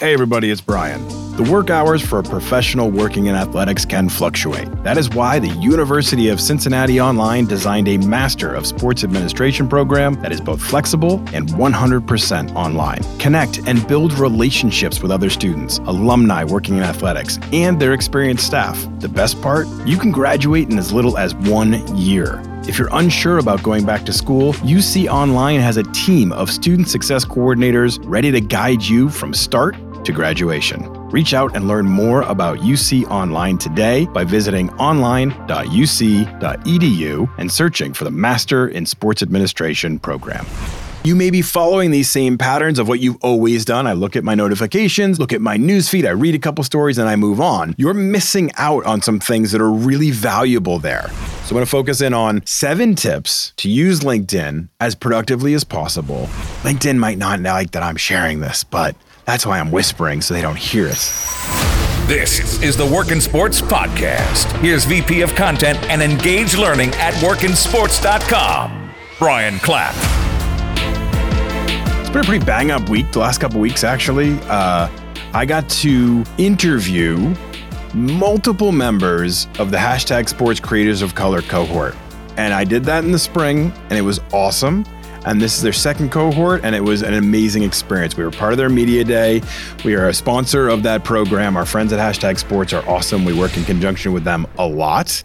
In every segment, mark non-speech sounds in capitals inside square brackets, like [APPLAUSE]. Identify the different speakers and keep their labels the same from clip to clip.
Speaker 1: Hey, everybody, it's Brian. The work hours for a professional working in athletics can fluctuate. That is why the University of Cincinnati Online designed a Master of Sports Administration program that is both flexible and 100% online. Connect and build relationships with other students, alumni working in athletics, and their experienced staff. The best part? You can graduate in as little as one year. If you're unsure about going back to school, UC Online has a team of student success coordinators ready to guide you from start to graduation. Reach out and learn more about UC Online today by visiting online.uc.edu and searching for the Master in Sports Administration program. You may be following these same patterns of what you've always done. I look at my notifications, look at my newsfeed, I read a couple stories, and I move on. You're missing out on some things that are really valuable there. So I'm going to focus in on seven tips to use LinkedIn as productively as possible. LinkedIn might not like that I'm sharing this, but that's why I'm whispering so they don't hear it.
Speaker 2: This is the Work in Sports Podcast. Here's VP of Content and Engage Learning at workinsports.com, Brian Clapp.
Speaker 1: It's been a pretty bang up week, the last couple weeks actually. Uh, I got to interview multiple members of the hashtag Sports Creators of Color cohort. And I did that in the spring, and it was awesome. And this is their second cohort, and it was an amazing experience. We were part of their media day. We are a sponsor of that program. Our friends at Hashtag Sports are awesome. We work in conjunction with them a lot.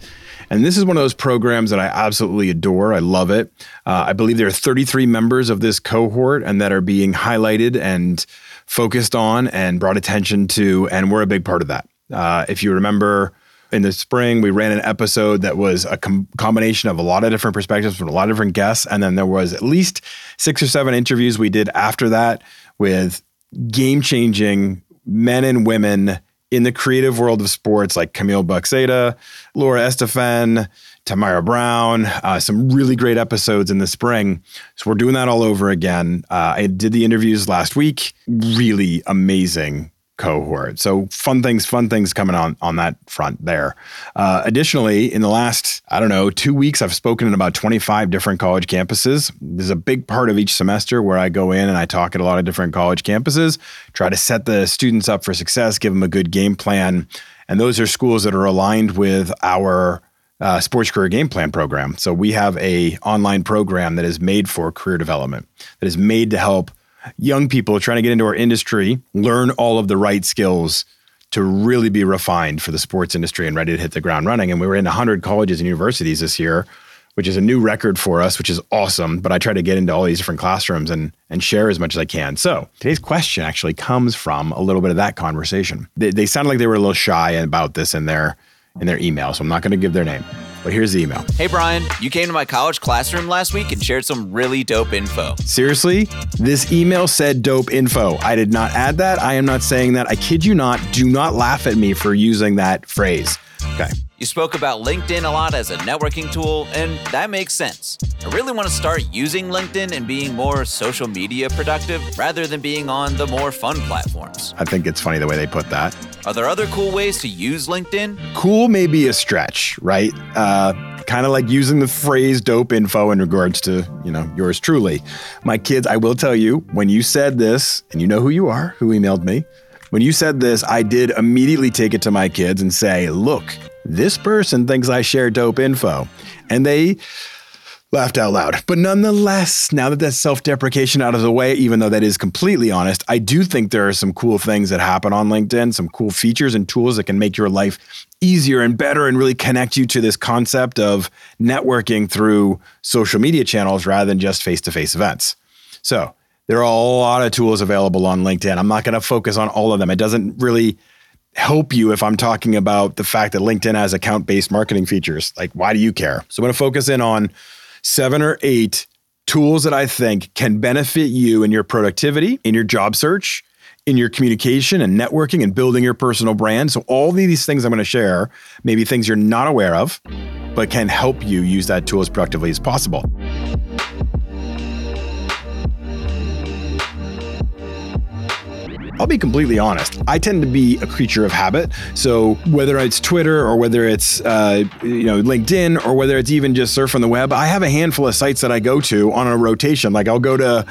Speaker 1: And this is one of those programs that I absolutely adore. I love it. Uh, I believe there are 33 members of this cohort and that are being highlighted and focused on and brought attention to. And we're a big part of that. Uh, if you remember, in the spring, we ran an episode that was a com- combination of a lot of different perspectives from a lot of different guests. And then there was at least six or seven interviews we did after that with game changing men and women in the creative world of sports like Camille Buxeda, Laura Estefan, Tamara Brown, uh, some really great episodes in the spring. So we're doing that all over again. Uh, I did the interviews last week. Really amazing cohort. So fun things, fun things coming on on that front there. Uh, additionally, in the last I don't know two weeks, I've spoken in about 25 different college campuses. There's a big part of each semester where I go in and I talk at a lot of different college campuses, try to set the students up for success, give them a good game plan, and those are schools that are aligned with our uh, sports career game plan program. So we have a online program that is made for career development, that is made to help young people trying to get into our industry learn all of the right skills to really be refined for the sports industry and ready to hit the ground running. And we were in 100 colleges and universities this year, which is a new record for us, which is awesome. But I try to get into all these different classrooms and, and share as much as I can. So today's question actually comes from a little bit of that conversation. They, they sounded like they were a little shy about this in their in their email, so I'm not going to give their name. But here's the email.
Speaker 3: Hey, Brian, you came to my college classroom last week and shared some really dope info.
Speaker 1: Seriously? This email said dope info. I did not add that. I am not saying that. I kid you not. Do not laugh at me for using that phrase. Okay.
Speaker 3: You spoke about LinkedIn a lot as a networking tool, and that makes sense. I really want to start using LinkedIn and being more social media productive rather than being on the more fun platforms.
Speaker 1: I think it's funny the way they put that.
Speaker 3: Are there other cool ways to use LinkedIn?
Speaker 1: Cool may be a stretch, right? Uh, Uh, kind of like using the phrase dope info in regards to, you know, yours truly. My kids, I will tell you, when you said this, and you know who you are, who emailed me, when you said this, I did immediately take it to my kids and say, look, this person thinks I share dope info. And they laughed out loud. But nonetheless, now that that's self deprecation out of the way, even though that is completely honest, I do think there are some cool things that happen on LinkedIn, some cool features and tools that can make your life easier and better and really connect you to this concept of networking through social media channels rather than just face to face events. So, there are a lot of tools available on LinkedIn. I'm not going to focus on all of them. It doesn't really help you if I'm talking about the fact that LinkedIn has account based marketing features. Like, why do you care? So I'm going to focus in on seven or eight tools that I think can benefit you in your productivity, in your job search, in your communication and networking and building your personal brand. So, all these things I'm going to share, maybe things you're not aware of, but can help you use that tool as productively as possible. I'll be completely honest. I tend to be a creature of habit. So whether it's Twitter or whether it's uh, you know LinkedIn or whether it's even just surfing the web, I have a handful of sites that I go to on a rotation. Like I'll go to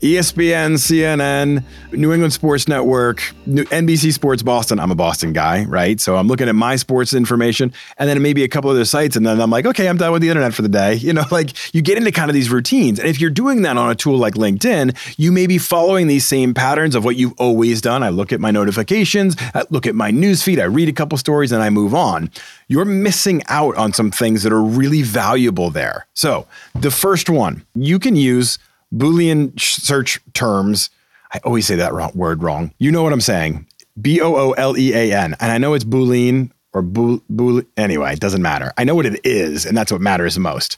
Speaker 1: ESPN, CNN, New England Sports Network, NBC Sports Boston. I'm a Boston guy, right? So I'm looking at my sports information and then maybe a couple other sites. And then I'm like, okay, I'm done with the internet for the day. [LAUGHS] You know, like you get into kind of these routines. And if you're doing that on a tool like LinkedIn, you may be following these same patterns of what you've always done. I look at my notifications, I look at my newsfeed, I read a couple stories, and I move on. You're missing out on some things that are really valuable there. So the first one, you can use Boolean search terms. I always say that wrong, word wrong. You know what I'm saying. B O O L E A N. And I know it's Boolean or Bool. Anyway, it doesn't matter. I know what it is, and that's what matters most.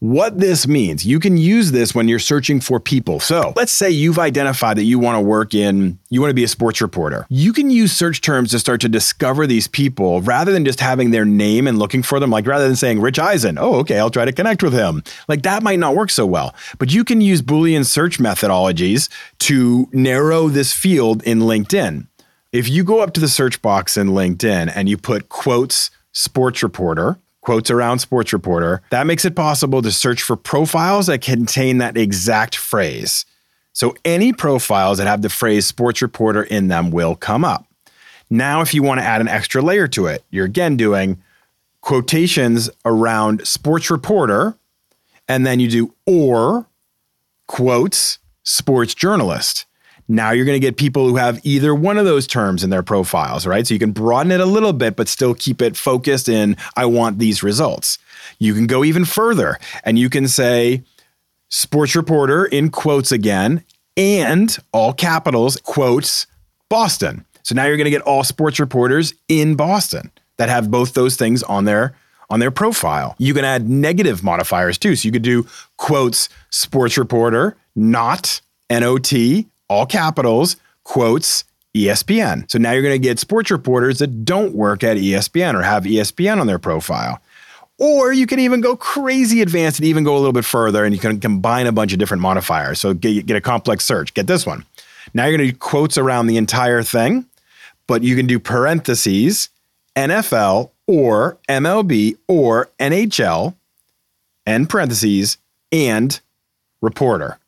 Speaker 1: What this means, you can use this when you're searching for people. So let's say you've identified that you want to work in, you want to be a sports reporter. You can use search terms to start to discover these people rather than just having their name and looking for them. Like rather than saying Rich Eisen, oh, okay, I'll try to connect with him. Like that might not work so well. But you can use Boolean search methodologies to narrow this field in LinkedIn. If you go up to the search box in LinkedIn and you put quotes sports reporter, quotes around sports reporter, that makes it possible to search for profiles that contain that exact phrase. So any profiles that have the phrase sports reporter in them will come up. Now, if you want to add an extra layer to it, you're again doing quotations around sports reporter, and then you do or quotes sports journalist. Now you're going to get people who have either one of those terms in their profiles, right? So you can broaden it a little bit, but still keep it focused in, I want these results. You can go even further and you can say, sports reporter in quotes again, and all capitals, quotes, Boston. So now you're going to get all sports reporters in Boston that have both those things on their on their profile. You can add negative modifiers too. So you could do quotes sports reporter, not NOT all capitals, quotes, ESPN. So now you're going to get sports reporters that don't work at ESPN or have ESPN on their profile. Or you can even go crazy advanced and even go a little bit further and you can combine a bunch of different modifiers. So get, get a complex search. Get this one. Now you're going to do quotes around the entire thing, but you can do parentheses, NFL or MLB or NHL, and parentheses, and reporter.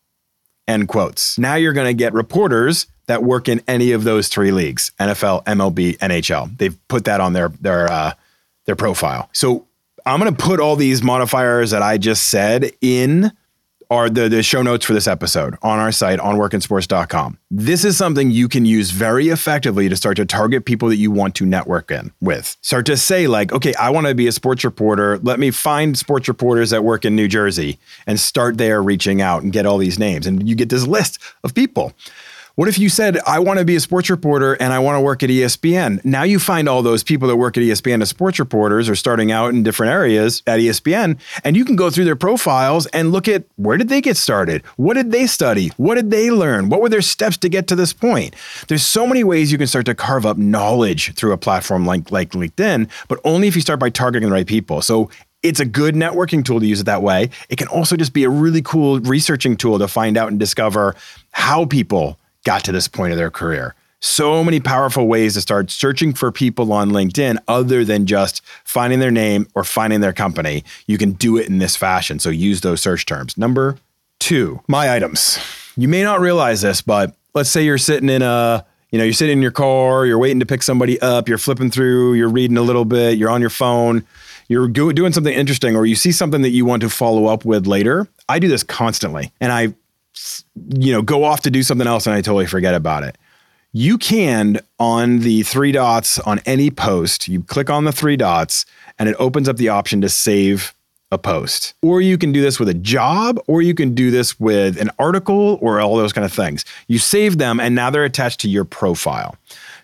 Speaker 1: End quotes. Now you're going to get reporters that work in any of those three leagues: NFL, MLB, NHL. They've put that on their their uh, their profile. So I'm going to put all these modifiers that I just said in are the, the show notes for this episode on our site on workinsports.com. This is something you can use very effectively to start to target people that you want to network in with. Start to say, like, okay, I want to be a sports reporter. Let me find sports reporters that work in New Jersey and start there reaching out and get all these names. And you get this list of people. What if you said, I want to be a sports reporter and I want to work at ESPN? Now you find all those people that work at ESPN as sports reporters or starting out in different areas at ESPN, and you can go through their profiles and look at where did they get started? What did they study? What did they learn? What were their steps to get to this point? There's so many ways you can start to carve up knowledge through a platform like, like LinkedIn, but only if you start by targeting the right people. So it's a good networking tool to use it that way. It can also just be a really cool researching tool to find out and discover how people got to this point of their career. So many powerful ways to start searching for people on LinkedIn other than just finding their name or finding their company. You can do it in this fashion. So use those search terms. Number two, my items. You may not realize this, but let's say you're sitting in a you know, you're sitting in your car, you're waiting to pick somebody up, you're flipping through, you're reading a little bit, you're on your phone, you're doing something interesting, or you see something that you want to follow up with later. I do this constantly. And I you know, go off to do something else and I totally forget about it. You can on the three dots on any post, you click on the three dots and it opens up the option to save a post. Or you can do this with a job, or you can do this with an article or all those kind of things. You save them and now they're attached to your profile.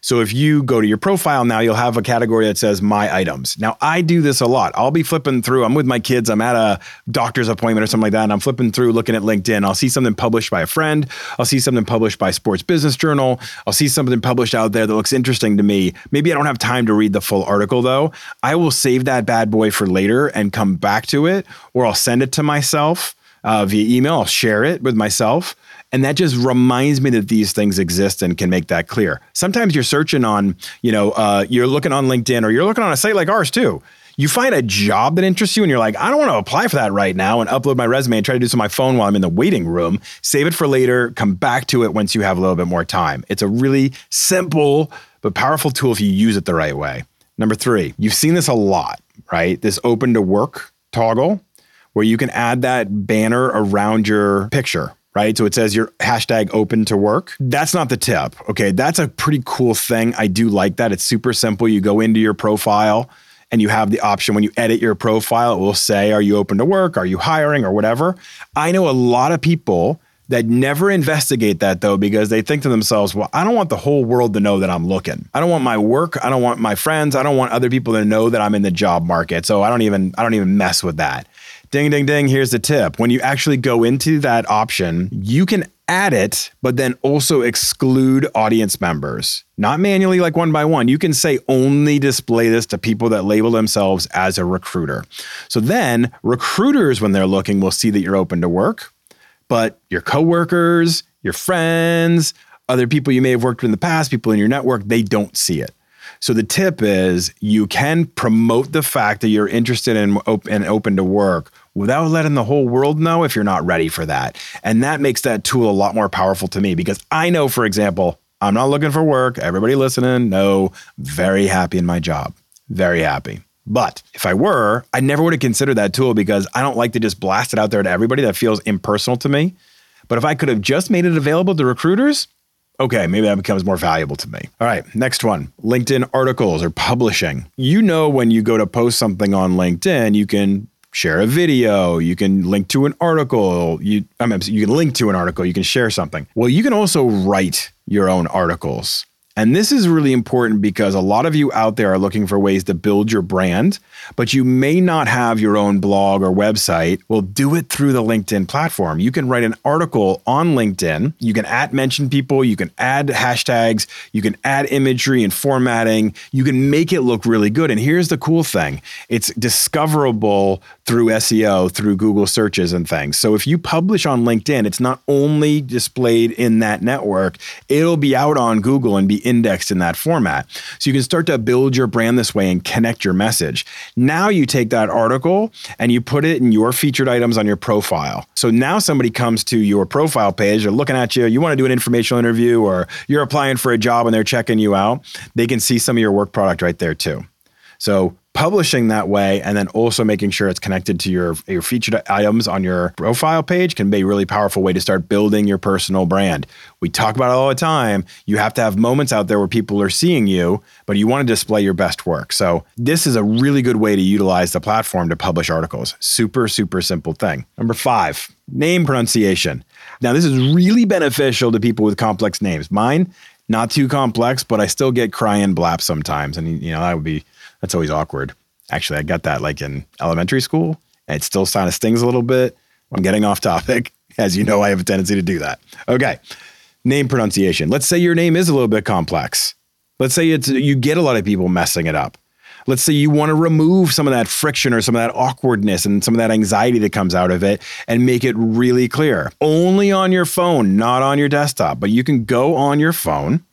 Speaker 1: So if you go to your profile now, you'll have a category that says my items. Now, I do this a lot. I'll be flipping through, I'm with my kids, I'm at a doctor's appointment or something like that, and I'm flipping through looking at LinkedIn. I'll see something published by a friend, I'll see something published by Sports Business Journal, I'll see something published out there that looks interesting to me. Maybe I don't have time to read the full article though. I will save that bad boy for later and come back to it, or I'll send it to myself uh, via email. I'll share it with myself and that just reminds me that these things exist and can make that clear. Sometimes you're searching on, you know, uh, you're looking on LinkedIn or you're looking on a site like ours too. You find a job that interests you and you're like, I don't want to apply for that right now and upload my resume and try to do this on my phone while I'm in the waiting room. Save it for later, come back to it once you have a little bit more time. It's a really simple but powerful tool if you use it the right way. Number three, you've seen this a lot, right? This open to work toggle where you can add that banner around your picture right? So it says your hashtag open to work. That's not the tip. Okay. That's a pretty cool thing. I do like that. It's super simple. You go into your profile and you have the option when you edit your profile, it will say, Are you open to work? Are you hiring or whatever? I know a lot of people that never investigate that though because they think to themselves, well, I don't want the whole world to know that I'm looking. I don't want my work, I don't want my friends, I don't want other people to know that I'm in the job market. So I don't even I don't even mess with that. Ding, ding, ding. Here's the tip. When you actually go into that option, you can add it, but then also exclude audience members, not manually like one by one. You can say only display this to people that label themselves as a recruiter. So then recruiters, when they're looking, will see that you're open to work, but your coworkers, your friends, other people you may have worked with in the past, people in your network, they don't see it. So the tip is you can promote the fact that you're interested in op- and open to work without letting the whole world know if you're not ready for that. And that makes that tool a lot more powerful to me because I know, for example, I'm not looking for work. Everybody listening, no, very happy in my job. Very happy. But if I were, I never would have considered that tool because I don't like to just blast it out there to everybody. That feels impersonal to me. But if I could have just made it available to recruiters, Okay, maybe that becomes more valuable to me. All right, next one LinkedIn articles or publishing. You know, when you go to post something on LinkedIn, you can share a video, you can link to an article, you, I mean, you can link to an article, you can share something. Well, you can also write your own articles. And this is really important because a lot of you out there are looking for ways to build your brand, but you may not have your own blog or website. Well, do it through the LinkedIn platform. You can write an article on LinkedIn. You can add mention people, you can add hashtags, you can add imagery and formatting. You can make it look really good. And here's the cool thing it's discoverable through SEO, through Google searches and things. So if you publish on LinkedIn, it's not only displayed in that network, it'll be out on Google and be indexed in that format. So you can start to build your brand this way and connect your message. Now you take that article and you put it in your featured items on your profile. So now somebody comes to your profile page, they're looking at you, you want to do an informational interview or you're applying for a job and they're checking you out, they can see some of your work product right there too. So publishing that way and then also making sure it's connected to your, your featured items on your profile page can be a really powerful way to start building your personal brand. We talk about it all the time. You have to have moments out there where people are seeing you, but you want to display your best work. So this is a really good way to utilize the platform to publish articles. Super, super simple thing. Number five, name pronunciation. Now, this is really beneficial to people with complex names. Mine, not too complex, but I still get cry and blap sometimes. And, you know, that would be that's always awkward. Actually, I got that like in elementary school, and it still kind of stings a little bit. I'm getting off topic. [LAUGHS] As you know, I have a tendency to do that. Okay. Name pronunciation. Let's say your name is a little bit complex. Let's say it's you get a lot of people messing it up. Let's say you want to remove some of that friction or some of that awkwardness and some of that anxiety that comes out of it and make it really clear. Only on your phone, not on your desktop, but you can go on your phone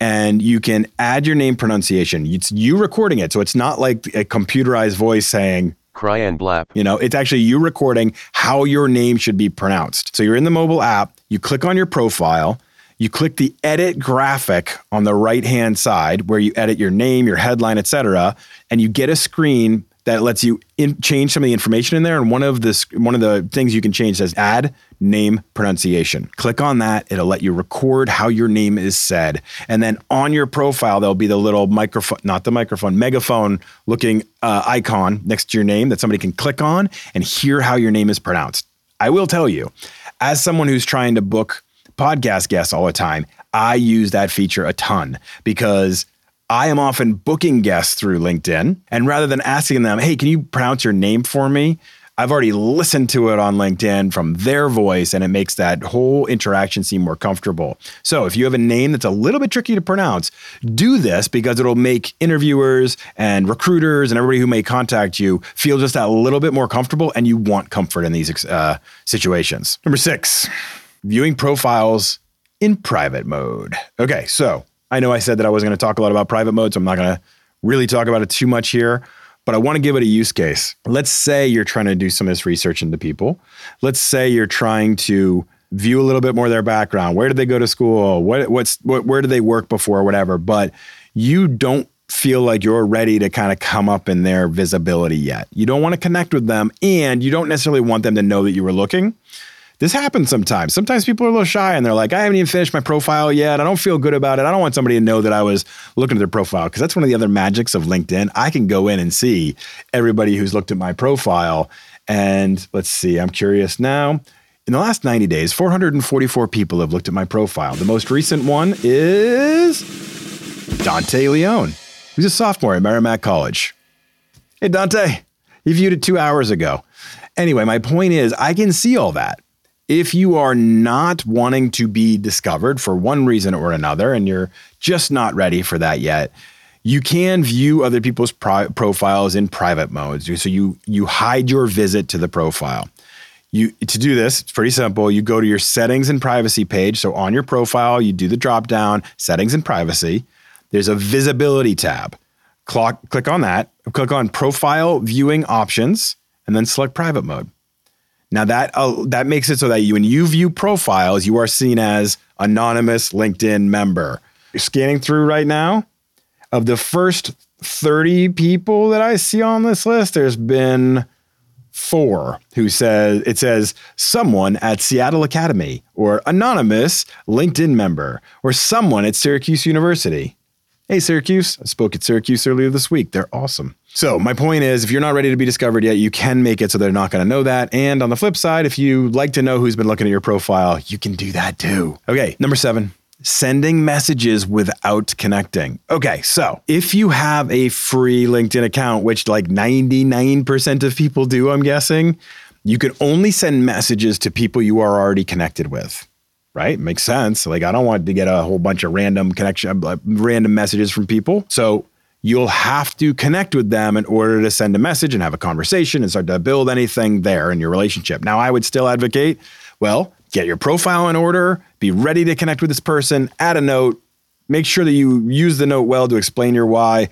Speaker 1: and you can add your name pronunciation. It's you recording it. So it's not like a computerized voice saying,
Speaker 4: Cry and blap.
Speaker 1: You know, it's actually you recording how your name should be pronounced. So you're in the mobile app, you click on your profile, you click the edit graphic on the right hand side where you edit your name, your headline, etc., and you get a screen that lets you in, change some of the information in there. And one of the one of the things you can change says add name pronunciation. Click on that; it'll let you record how your name is said. And then on your profile, there'll be the little microphone, not the microphone, megaphone looking uh, icon next to your name that somebody can click on and hear how your name is pronounced. I will tell you, as someone who's trying to book podcast guests all the time, I use that feature a ton because I am often booking guests through LinkedIn. And rather than asking them, hey, can you pronounce your name for me? I've already listened to it on LinkedIn from their voice, and it makes that whole interaction seem more comfortable. So, if you have a name that's a little bit tricky to pronounce, do this because it'll make interviewers and recruiters and everybody who may contact you feel just a little bit more comfortable, and you want comfort in these uh, situations. Number six, viewing profiles in private mode. Okay, so I know I said that I wasn't going to talk a lot about private mode, so I'm not going to really talk about it too much here. but I want to give it a use case. Let's say you're trying to do some of this research into people. Let's say you're trying to view a little bit more of their background. Where did they go to school? What what's what, where did they work before? Whatever. But you don't feel like you're ready to kind of come up in their visibility yet. You don't want to connect with them, and you don't necessarily want them to know that you were looking. This happens sometimes. Sometimes people are a little shy and they're like, I haven't even finished my profile yet. I don't feel good about it. I don't want somebody to know that I was looking at their profile because that's one of the other magics of LinkedIn. I can go in and see everybody who's looked at my profile. And let's see, I'm curious now. In the last 90 days, 444 people have looked at my profile. The most recent one is Dante Leone, who's a sophomore at Merrimack College. Hey, Dante, he viewed it two hours ago. Anyway, my point is, I can see all that. If you are not wanting to be discovered for one reason or another, and you're just not ready for that yet, you can view other people's pro- profiles in private modes. So you you hide your visit to the profile. You to do this, it's pretty simple. You go to your settings and privacy page. So on your profile, you do the drop down settings and privacy. There's a visibility tab. Clock, click on that. Click on profile viewing options, and then select private mode. Now that uh, that makes it so that you, when you view profiles, you are seen as anonymous LinkedIn member. Scanning through right now. Of the first 30 people that I see on this list, there's been four who says it says someone at Seattle Academy or anonymous LinkedIn member or someone at Syracuse University. Hey, Syracuse. I spoke at Syracuse earlier this week. They're awesome. So, my point is if you're not ready to be discovered yet, you can make it so they're not going to know that. And on the flip side, if you like to know who's been looking at your profile, you can do that too. Okay, number seven, sending messages without connecting. Okay, so if you have a free LinkedIn account, which like 99% of people do, I'm guessing, you can only send messages to people you are already connected with right? Makes sense. Like I don't want to get a whole bunch of random connection, uh, random messages from people. So you'll have to connect with them in order to send a message and have a conversation and start to build anything there in your relationship. Now, I would still advocate, well, get your profile in order, be ready to connect with this person, add a note, make sure that you use the note well to explain your why,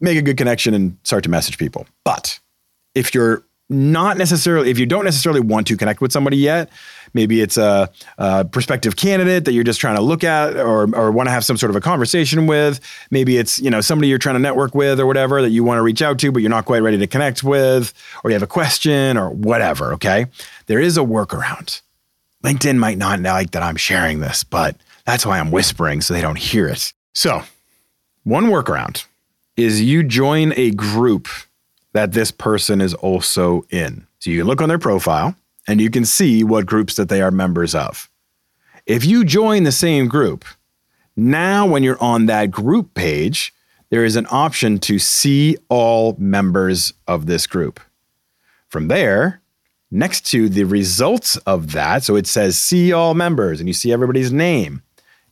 Speaker 1: make a good connection and start to message people. But if you're not necessarily, if you don't necessarily want to connect with somebody yet, maybe it's a, a, prospective candidate that you're just trying to look at or, or want to have some sort of a conversation with. Maybe it's, you know, somebody you're trying to network with or whatever that you want to reach out to, but you're not quite ready to connect with, or you have a question or whatever. Okay. There is a workaround. LinkedIn might not like that I'm sharing this, but that's why I'm whispering so they don't hear it. So, one workaround is you join a group that this person is also in. So you can look on their profile and you can see what groups that they are members of. If you join the same group, now when you're on that group page, there is an option to see all members of this group. From there, next to the results of that, so it says see all members and you see everybody's name.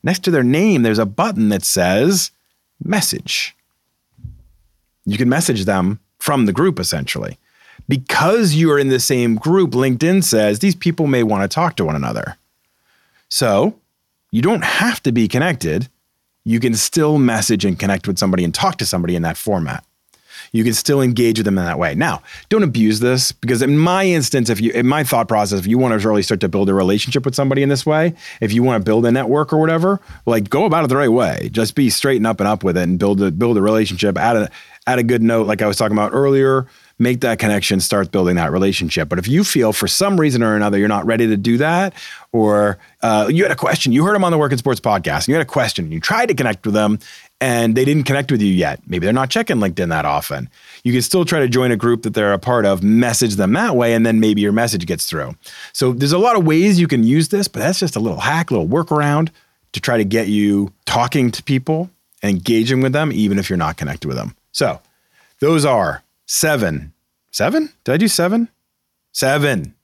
Speaker 1: Next to their name, there's a button that says message. You can message them from the group essentially. Because you are in the same group, LinkedIn says these people may want to talk to one another. So you don't have to be connected. You can still message and connect with somebody and talk to somebody in that format. You can still engage with them in that way. Now, don't abuse this because in my instance, if you in my thought process, if you want to really start to build a relationship with somebody in this way, if you want to build a network or whatever, like go about it the right way. Just be straight and up and up with it and build a build a relationship. Add a add a good note, like I was talking about earlier, make that connection, start building that relationship. But if you feel for some reason or another you're not ready to do that, or uh, you had a question, you heard them on the Work in Sports podcast, and you had a question, and you tried to connect with them, and they didn't connect with you yet. Maybe they're not checking LinkedIn that often. You can still try to join a group that they're a part of, message them that way, and then maybe your message gets through. So there's a lot of ways you can use this, but that's just a little hack, a little workaround to try to get you talking to people and engaging with them, even if you're not connected with them. So those are seven. Seven? Did I do seven? Seven.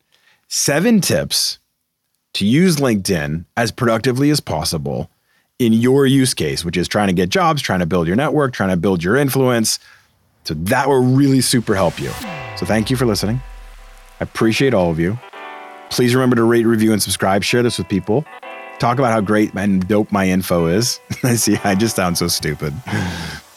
Speaker 1: Seven tips to use LinkedIn as productively as possible in your use case, which is trying to get jobs, trying to build your network, trying to build your influence. So that will really super help you. So thank you for listening. I appreciate all of you. Please remember to rate, review, and subscribe. Share this with people. Talk about how great and dope my info is. [LAUGHS] I see, I just sound so stupid,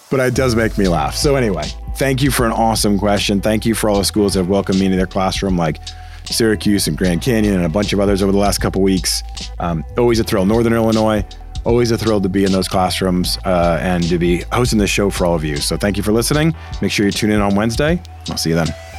Speaker 1: but it does make me laugh. So, anyway, thank you for an awesome question. Thank you for all the schools that have welcomed me into their classroom, like Syracuse and Grand Canyon and a bunch of others over the last couple weeks. Um, always a thrill. Northern Illinois, always a thrill to be in those classrooms uh, and to be hosting this show for all of you. So thank you for listening. Make sure you tune in on Wednesday. I'll see you then.